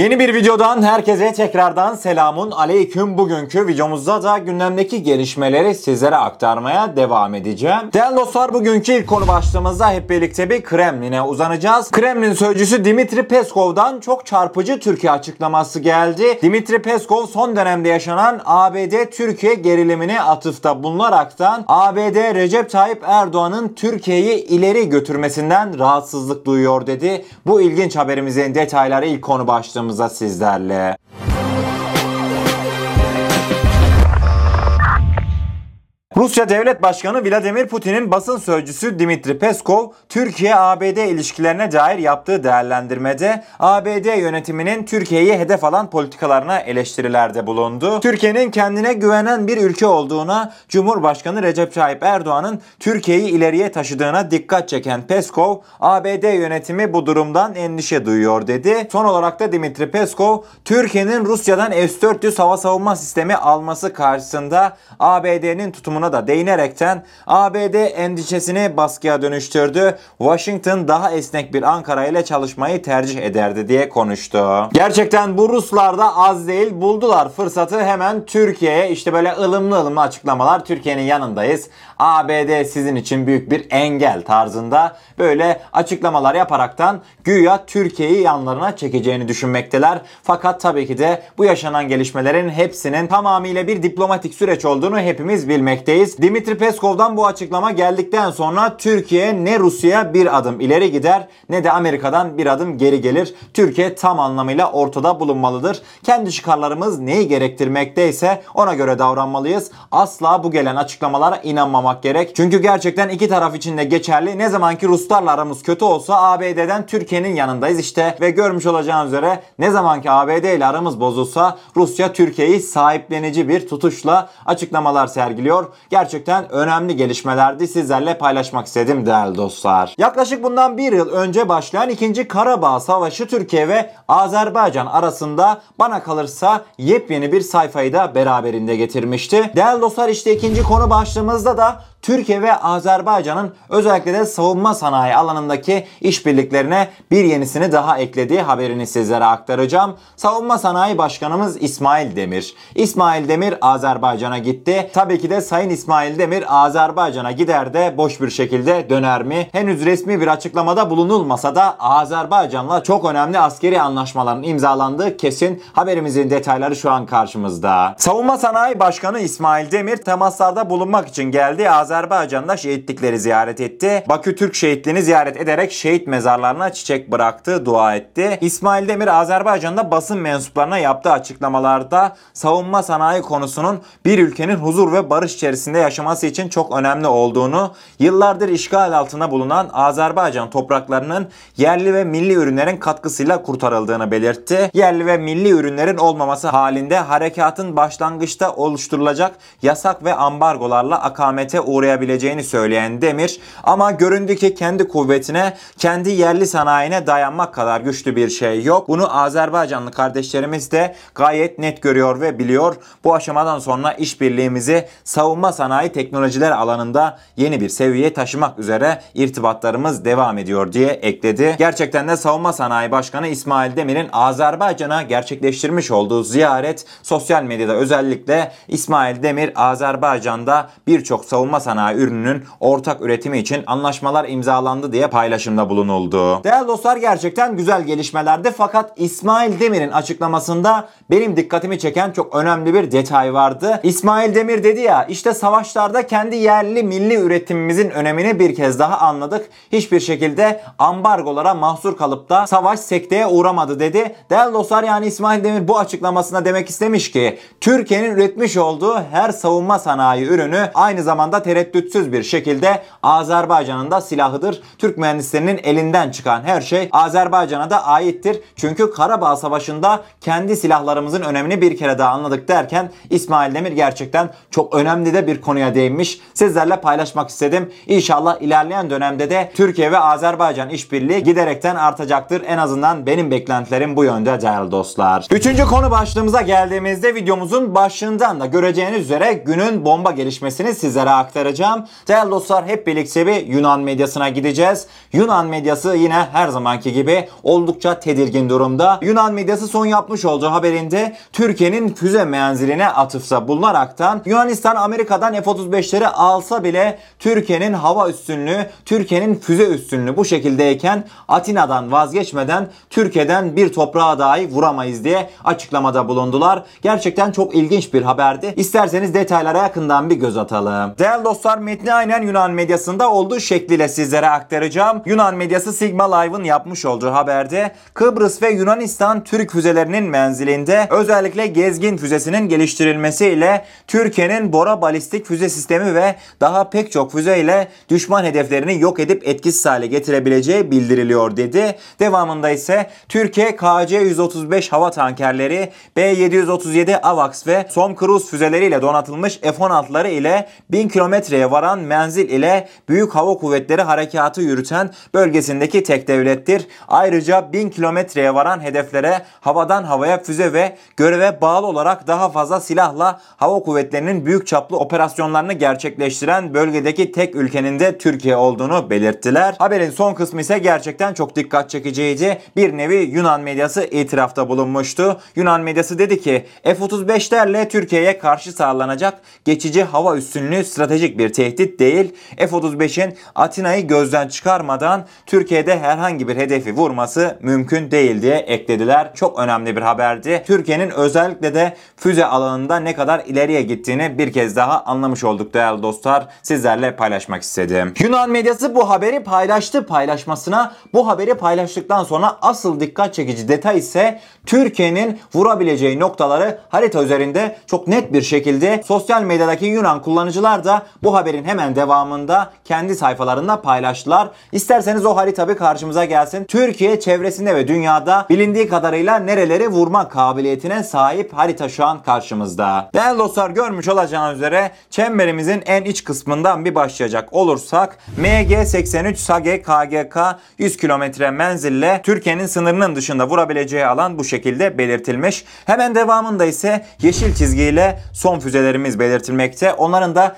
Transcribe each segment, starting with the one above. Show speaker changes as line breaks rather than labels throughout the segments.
Yeni bir videodan herkese tekrardan selamun aleyküm. Bugünkü videomuzda da gündemdeki gelişmeleri sizlere aktarmaya devam edeceğim. Değerli dostlar bugünkü ilk konu başlığımızda hep birlikte bir Kremlin'e uzanacağız. Kremlin sözcüsü Dimitri Peskov'dan çok çarpıcı Türkiye açıklaması geldi. Dimitri Peskov son dönemde yaşanan ABD-Türkiye gerilimine atıfta bulunaraktan ABD Recep Tayyip Erdoğan'ın Türkiye'yi ileri götürmesinden rahatsızlık duyuyor dedi. Bu ilginç haberimizin detayları ilk konu başlığımızda sizlerle. Rusya Devlet Başkanı Vladimir Putin'in basın sözcüsü Dimitri Peskov, Türkiye-ABD ilişkilerine dair yaptığı değerlendirmede ABD yönetiminin Türkiye'yi hedef alan politikalarına eleştirilerde bulundu. Türkiye'nin kendine güvenen bir ülke olduğuna, Cumhurbaşkanı Recep Tayyip Erdoğan'ın Türkiye'yi ileriye taşıdığına dikkat çeken Peskov, ABD yönetimi bu durumdan endişe duyuyor dedi. Son olarak da Dimitri Peskov, Türkiye'nin Rusya'dan S-400 hava savunma sistemi alması karşısında ABD'nin tutumuna da değinerekten ABD endişesini baskıya dönüştürdü. Washington daha esnek bir Ankara ile çalışmayı tercih ederdi diye konuştu. Gerçekten bu Ruslar da az değil buldular fırsatı hemen Türkiye'ye işte böyle ılımlı ılımlı açıklamalar Türkiye'nin yanındayız. ABD sizin için büyük bir engel tarzında böyle açıklamalar yaparaktan güya Türkiye'yi yanlarına çekeceğini düşünmekteler. Fakat tabii ki de bu yaşanan gelişmelerin hepsinin tamamıyla bir diplomatik süreç olduğunu hepimiz bilmekteyiz. Dimitri Peskov'dan bu açıklama geldikten sonra Türkiye ne Rusya bir adım ileri gider ne de Amerika'dan bir adım geri gelir. Türkiye tam anlamıyla ortada bulunmalıdır. Kendi çıkarlarımız neyi gerektirmekteyse ona göre davranmalıyız. Asla bu gelen açıklamalara inanmamak gerek. Çünkü gerçekten iki taraf için de geçerli. Ne zaman ki Ruslarla aramız kötü olsa ABD'den Türkiye'nin yanındayız işte ve görmüş olacağınız üzere ne zaman ki ABD ile aramız bozulsa Rusya Türkiye'yi sahiplenici bir tutuşla açıklamalar sergiliyor. Gerçekten önemli gelişmelerdi sizlerle paylaşmak istedim değerli dostlar. Yaklaşık bundan bir yıl önce başlayan 2. Karabağ Savaşı Türkiye ve Azerbaycan arasında bana kalırsa yepyeni bir sayfayı da beraberinde getirmişti. Değerli dostlar işte ikinci konu başlığımızda da Türkiye ve Azerbaycan'ın özellikle de savunma sanayi alanındaki işbirliklerine bir yenisini daha eklediği haberini sizlere aktaracağım. Savunma Sanayi Başkanımız İsmail Demir. İsmail Demir Azerbaycan'a gitti. Tabii ki de Sayın İsmail Demir Azerbaycan'a gider de boş bir şekilde döner mi? Henüz resmi bir açıklamada bulunulmasa da Azerbaycan'la çok önemli askeri anlaşmaların imzalandığı kesin. Haberimizin detayları şu an karşımızda. Savunma Sanayi Başkanı İsmail Demir temaslarda bulunmak için geldi. Azerbaycan'da şehitlikleri ziyaret etti. Bakü Türk şehitliğini ziyaret ederek şehit mezarlarına çiçek bıraktı, dua etti. İsmail Demir Azerbaycan'da basın mensuplarına yaptığı açıklamalarda savunma sanayi konusunun bir ülkenin huzur ve barış içerisinde yaşaması için çok önemli olduğunu, yıllardır işgal altında bulunan Azerbaycan topraklarının yerli ve milli ürünlerin katkısıyla kurtarıldığını belirtti. Yerli ve milli ürünlerin olmaması halinde harekatın başlangıçta oluşturulacak yasak ve ambargolarla akamete uğrayabileceğini söyleyen Demir ama göründü ki kendi kuvvetine, kendi yerli sanayine dayanmak kadar güçlü bir şey yok. Bunu Azerbaycanlı kardeşlerimiz de gayet net görüyor ve biliyor. Bu aşamadan sonra işbirliğimizi savunma sanayi teknolojiler alanında yeni bir seviyeye taşımak üzere irtibatlarımız devam ediyor diye ekledi. Gerçekten de Savunma Sanayi Başkanı İsmail Demir'in Azerbaycan'a gerçekleştirmiş olduğu ziyaret sosyal medyada özellikle İsmail Demir Azerbaycan'da birçok savunma sanayi ürününün ortak üretimi için anlaşmalar imzalandı diye paylaşımda bulunuldu. Değerli dostlar gerçekten güzel gelişmelerdi fakat İsmail Demir'in açıklamasında benim dikkatimi çeken çok önemli bir detay vardı. İsmail Demir dedi ya işte savaşlarda kendi yerli milli üretimimizin önemini bir kez daha anladık. Hiçbir şekilde ambargolara mahsur kalıp da savaş sekteye uğramadı dedi. Değerli dostlar yani İsmail Demir bu açıklamasında demek istemiş ki Türkiye'nin üretmiş olduğu her savunma sanayi ürünü aynı zamanda tereddütsüz bir şekilde Azerbaycan'ın da silahıdır. Türk mühendislerinin elinden çıkan her şey Azerbaycan'a da aittir. Çünkü Karabağ Savaşı'nda kendi silahlarımızın önemini bir kere daha anladık derken İsmail Demir gerçekten çok önemli de bir konuya değinmiş. Sizlerle paylaşmak istedim. İnşallah ilerleyen dönemde de Türkiye ve Azerbaycan işbirliği giderekten artacaktır. En azından benim beklentilerim bu yönde değerli dostlar. Üçüncü konu başlığımıza geldiğimizde videomuzun başlığından da göreceğiniz üzere günün bomba gelişmesini sizlere aktaracağım aktaracağım. Değerli dostlar hep birlikte bir Yunan medyasına gideceğiz. Yunan medyası yine her zamanki gibi oldukça tedirgin durumda. Yunan medyası son yapmış olduğu haberinde Türkiye'nin füze menziline atıfta bulunaraktan Yunanistan Amerika'dan F-35'leri alsa bile Türkiye'nin hava üstünlüğü, Türkiye'nin füze üstünlüğü bu şekildeyken Atina'dan vazgeçmeden Türkiye'den bir toprağa dahi vuramayız diye açıklamada bulundular. Gerçekten çok ilginç bir haberdi. İsterseniz detaylara yakından bir göz atalım. Değerli dostlar metni aynen Yunan medyasında olduğu şekliyle sizlere aktaracağım. Yunan medyası Sigma Live'ın yapmış olduğu haberde Kıbrıs ve Yunanistan Türk füzelerinin menzilinde özellikle gezgin füzesinin geliştirilmesiyle Türkiye'nin Bora balistik füze sistemi ve daha pek çok füze ile düşman hedeflerini yok edip etkisiz hale getirebileceği bildiriliyor dedi. Devamında ise Türkiye KC-135 hava tankerleri, B-737 AVAX ve Som Cruise füzeleriyle donatılmış F-16'ları ile 1000 kilometreye varan menzil ile Büyük Hava Kuvvetleri harekatı yürüten bölgesindeki tek devlettir. Ayrıca 1000 kilometreye varan hedeflere havadan havaya füze ve göreve bağlı olarak daha fazla silahla hava kuvvetlerinin büyük çaplı operasyonlarını gerçekleştiren bölgedeki tek ülkenin de Türkiye olduğunu belirttiler. Haberin son kısmı ise gerçekten çok dikkat çekiciydi. Bir nevi Yunan medyası itirafta bulunmuştu. Yunan medyası dedi ki F-35'lerle Türkiye'ye karşı sağlanacak geçici hava üstünlüğü stratejik bir tehdit değil. F-35'in Atina'yı gözden çıkarmadan Türkiye'de herhangi bir hedefi vurması mümkün değil diye eklediler. Çok önemli bir haberdi. Türkiye'nin özellikle de füze alanında ne kadar ileriye gittiğini bir kez daha anlamış olduk değerli dostlar. Sizlerle paylaşmak istedim. Yunan medyası bu haberi paylaştı. Paylaşmasına bu haberi paylaştıktan sonra asıl dikkat çekici detay ise Türkiye'nin vurabileceği noktaları harita üzerinde çok net bir şekilde sosyal medyadaki Yunan kullanıcılar da bu haberin hemen devamında kendi sayfalarında paylaştılar. İsterseniz o harita bir karşımıza gelsin. Türkiye çevresinde ve dünyada bilindiği kadarıyla nereleri vurma kabiliyetine sahip harita şu an karşımızda. Değerli dostlar görmüş olacağınız üzere çemberimizin en iç kısmından bir başlayacak olursak MG83 SAGE KGK 100 kilometre menzille Türkiye'nin sınırının dışında vurabileceği alan bu şekilde belirtilmiş. Hemen devamında ise yeşil çizgiyle son füzelerimiz belirtilmekte. Onların da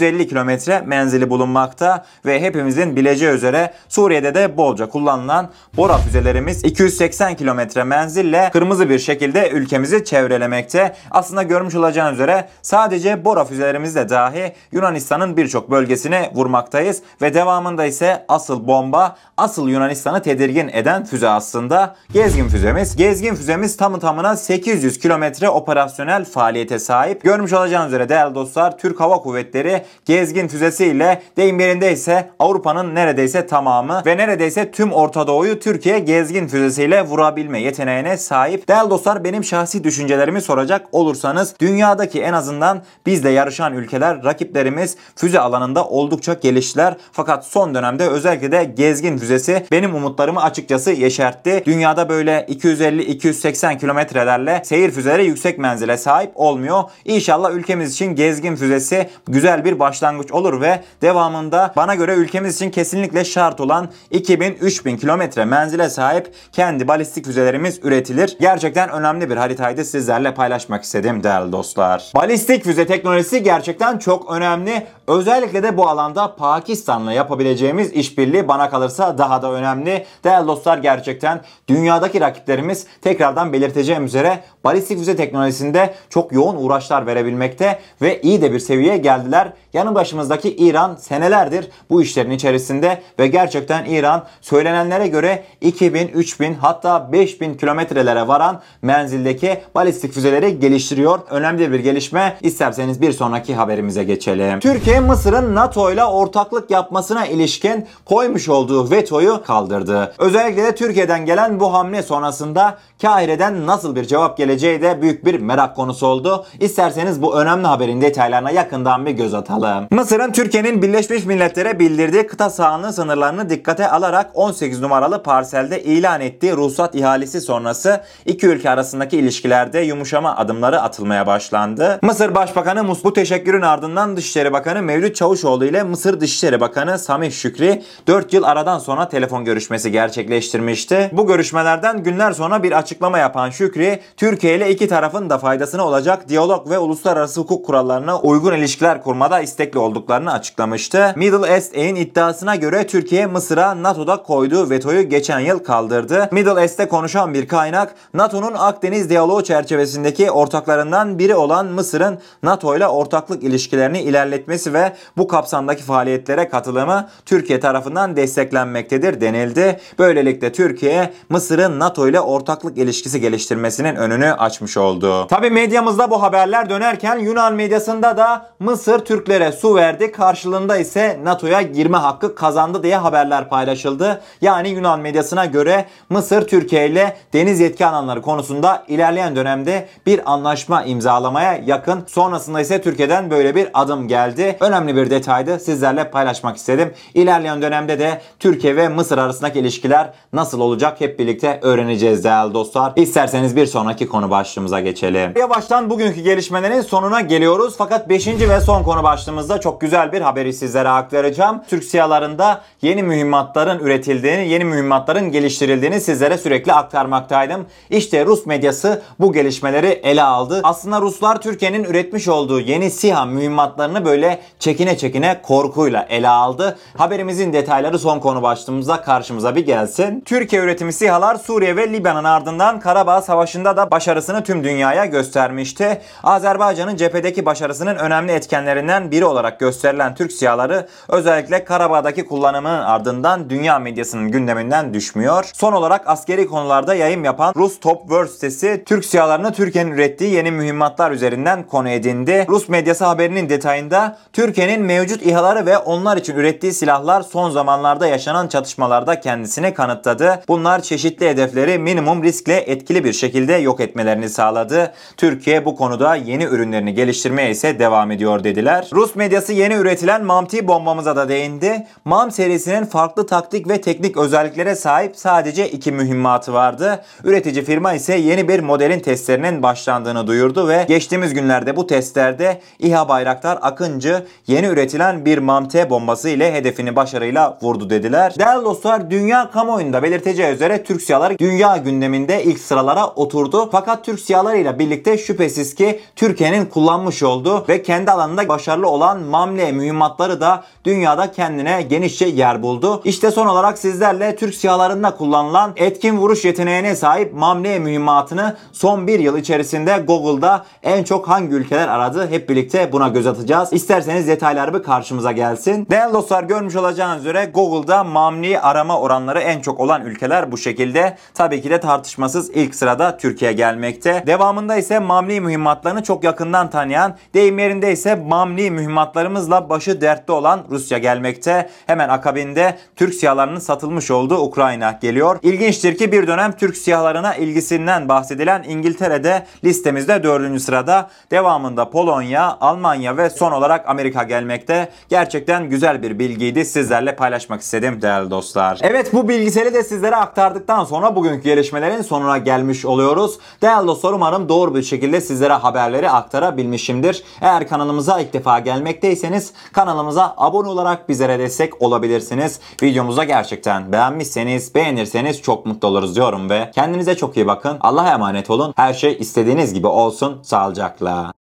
250 kilometre menzili bulunmakta ve hepimizin bileceği üzere Suriye'de de bolca kullanılan Bora füzelerimiz 280 kilometre menzille kırmızı bir şekilde ülkemizi çevrelemekte. Aslında görmüş olacağınız üzere sadece Bora füzelerimizle dahi Yunanistan'ın birçok bölgesine vurmaktayız ve devamında ise asıl bomba, asıl Yunanistan'ı tedirgin eden füze aslında Gezgin füzemiz. Gezgin füzemiz tamı tamına 800 kilometre operasyonel faaliyete sahip. Görmüş olacağınız üzere değerli dostlar Türk Hava Kuvvetleri Gezgin füzesiyle deyim yerinde ise Avrupa'nın neredeyse tamamı ve neredeyse tüm Orta Doğu'yu Türkiye Gezgin füzesiyle vurabilme yeteneğine sahip. Değerli dostlar benim şahsi düşüncelerimi soracak olursanız dünyadaki en azından bizle yarışan ülkeler rakiplerimiz füze alanında oldukça geliştiler. Fakat son dönemde özellikle de Gezgin füzesi benim umutlarımı açıkçası yeşertti. Dünyada böyle 250-280 kilometrelerle seyir füzeleri yüksek menzile sahip olmuyor. İnşallah ülkemiz için Gezgin füzesi güzel bir başlangıç olur ve devamında bana göre ülkemiz için kesinlikle şart olan 2000-3000 kilometre menzile sahip kendi balistik füzelerimiz üretilir. Gerçekten önemli bir haritaydı sizlerle paylaşmak istedim değerli dostlar. Balistik füze teknolojisi gerçekten çok önemli. Özellikle de bu alanda Pakistan'la yapabileceğimiz işbirliği bana kalırsa daha da önemli. Değerli dostlar gerçekten dünyadaki rakiplerimiz tekrardan belirteceğim üzere balistik füze teknolojisinde çok yoğun uğraşlar verebilmekte ve iyi de bir seviyeye geldiler. Yanı başımızdaki İran senelerdir bu işlerin içerisinde ve gerçekten İran söylenenlere göre 2000, 3000 hatta 5000 kilometrelere varan menzildeki balistik füzeleri geliştiriyor. Önemli bir gelişme. İsterseniz bir sonraki haberimize geçelim. Türkiye Mısır'ın NATO ile ortaklık yapmasına ilişkin koymuş olduğu vetoyu kaldırdı. Özellikle de Türkiye'den gelen bu hamle sonrasında Kahire'den nasıl bir cevap geleceği de büyük bir merak konusu oldu. İsterseniz bu önemli haberin detaylarına yakından bir göz atalım. Mısır'ın Türkiye'nin Birleşmiş Milletler'e bildirdiği kıta sahanlığı sınırlarını dikkate alarak 18 numaralı parselde ilan ettiği ruhsat ihalesi sonrası iki ülke arasındaki ilişkilerde yumuşama adımları atılmaya başlandı. Mısır Başbakanı Mus bu teşekkürün ardından Dışişleri Bakanı Mevlüt Çavuşoğlu ile Mısır Dışişleri Bakanı Samih Şükri 4 yıl aradan sonra telefon görüşmesi gerçekleştirmişti. Bu görüşmelerden günler sonra bir açıklama yapan Şükri, Türkiye ile iki tarafın da faydasına olacak diyalog ve uluslararası hukuk kurallarına uygun ilişkiler kurmada istekli olduklarını açıklamıştı. Middle East East'in iddiasına göre Türkiye Mısır'a NATO'da koyduğu vetoyu geçen yıl kaldırdı. Middle East'te konuşan bir kaynak, NATO'nun Akdeniz diyaloğu çerçevesindeki ortaklarından biri olan Mısır'ın NATO ile ortaklık ilişkilerini ilerletmesi ve bu kapsamdaki faaliyetlere katılımı Türkiye tarafından desteklenmektedir denildi. Böylelikle Türkiye Mısır'ın NATO ile ortaklık ilişkisi geliştirmesinin önünü açmış oldu. Tabi medyamızda bu haberler dönerken Yunan medyasında da Mısır Türklere su verdi karşılığında ise NATO'ya girme hakkı kazandı diye haberler paylaşıldı. Yani Yunan medyasına göre Mısır Türkiye ile deniz yetki alanları konusunda ilerleyen dönemde bir anlaşma imzalamaya yakın. Sonrasında ise Türkiye'den böyle bir adım geldi. Önemli bir detaydı. Sizlerle paylaşmak istedim. İlerleyen dönemde de Türkiye ve Mısır arasındaki ilişkiler nasıl olacak hep birlikte öğreneceğiz değerli dostlar. İsterseniz bir sonraki konu başlığımıza geçelim. Yavaştan bugünkü gelişmelerin sonuna geliyoruz. Fakat 5. ve son konu başlığımızda çok güzel bir haberi sizlere aktaracağım. Türk siyalarında yeni mühimmatların üretildiğini, yeni mühimmatların geliştirildiğini sizlere sürekli aktarmaktaydım. İşte Rus medyası bu gelişmeleri ele aldı. Aslında Ruslar Türkiye'nin üretmiş olduğu yeni SİHA mühimmatlarını böyle çekine çekine korkuyla ele aldı. Haberimizin detayları son konu başlığımızda karşımıza bir gelsin. Türkiye üretimi SİHA'lar Suriye ve Libya'nın ardından Karabağ Savaşı'nda da başarısını tüm dünyaya göstermişti. Azerbaycan'ın cephedeki başarısının önemli etkenlerinden biri olarak gösterilen Türk SİHA'ları özellikle Karabağ'daki kullanımının ardından dünya medyasının gündeminden düşmüyor. Son olarak askeri konularda yayın yapan Rus Top World sitesi Türk SİHA'larını Türkiye'nin ürettiği yeni mühimmatlar üzerinden konu edindi. Rus medyası haberinin detayında Türkiye'nin mevcut İHA'ları ve onlar için ürettiği silahlar son zamanlarda yaşanan çatışmalarda kendisini kanıtladı. Bunlar çeşitli hedefleri minimum riskle etkili bir şekilde yok etmelerini sağladı. Türkiye bu konuda yeni ürünlerini geliştirmeye ise devam ediyor dediler. Rus medyası yeni üretilen MAMTI bombamıza da değindi. MAM serisinin farklı taktik ve teknik özelliklere sahip sadece iki mühimmatı vardı. Üretici firma ise yeni bir modelin testlerinin başlandığını duyurdu ve geçtiğimiz günlerde bu testlerde İHA Bayraktar Akıncı yeni üretilen bir MAM-T bombası ile hedefini başarıyla vurdu dediler. Değerli dostlar dünya kamuoyunda belirteceği üzere Türk SİHA'ları dünya gündeminde ilk sıralara oturdu. Fakat Türk SİHA'ları ile birlikte şüphesiz ki Türkiye'nin kullanmış olduğu ve kendi alanında başarılı olan MAMLE mühimmatları da dünyada kendine genişçe yer buldu. İşte son olarak sizlerle Türk SİHA'larında kullanılan etkin vuruş yeteneğine sahip MAMLE mühimmatını son bir yıl içerisinde Google'da en çok hangi ülkeler aradı hep birlikte buna göz atacağız. İsterseniz detaylar bir karşımıza gelsin. Değerli dostlar görmüş olacağınız üzere Google'da MAMLE arama oranları en çok olan ülkeler bu şekilde. Tabii ki de tartışmasız ilk sırada Türkiye gelmekte. Devamında ise MAMLE mühimmatlarını çok yakından tanıyan, deyim yerinde ise MAMLE mühimmatlarımızla başı dertte olan Rusya gelmekte. Hemen akabinde Türk siyalarının satılmış olduğu Ukrayna geliyor. İlginçtir ki bir dönem Türk siyalarına ilgisinden bahsedilen İngiltere'de listemizde 4. sırada. Devamında Polonya, Almanya ve son olarak Amerika gelmekte. Gerçekten güzel bir bilgiydi. Sizlerle paylaşmak istedim değerli dostlar. Evet bu bilgiseli de sizlere aktardıktan sonra bugünkü gelişmelerin sonuna gelmiş oluyoruz. Değerli dostlar umarım doğru bir şekilde sizlere haberleri aktarabilmişimdir. Eğer kanalımıza ilk defa gelmekteyseniz kanalımıza abone olarak bizlere destek olabilirsiniz. Videomuza gerçekten beğenmişseniz, beğenirseniz çok mutlu oluruz diyorum ve kendinize çok iyi bakın. Allah'a emanet olun. Her şey istediğiniz gibi olsun. Sağlıcakla.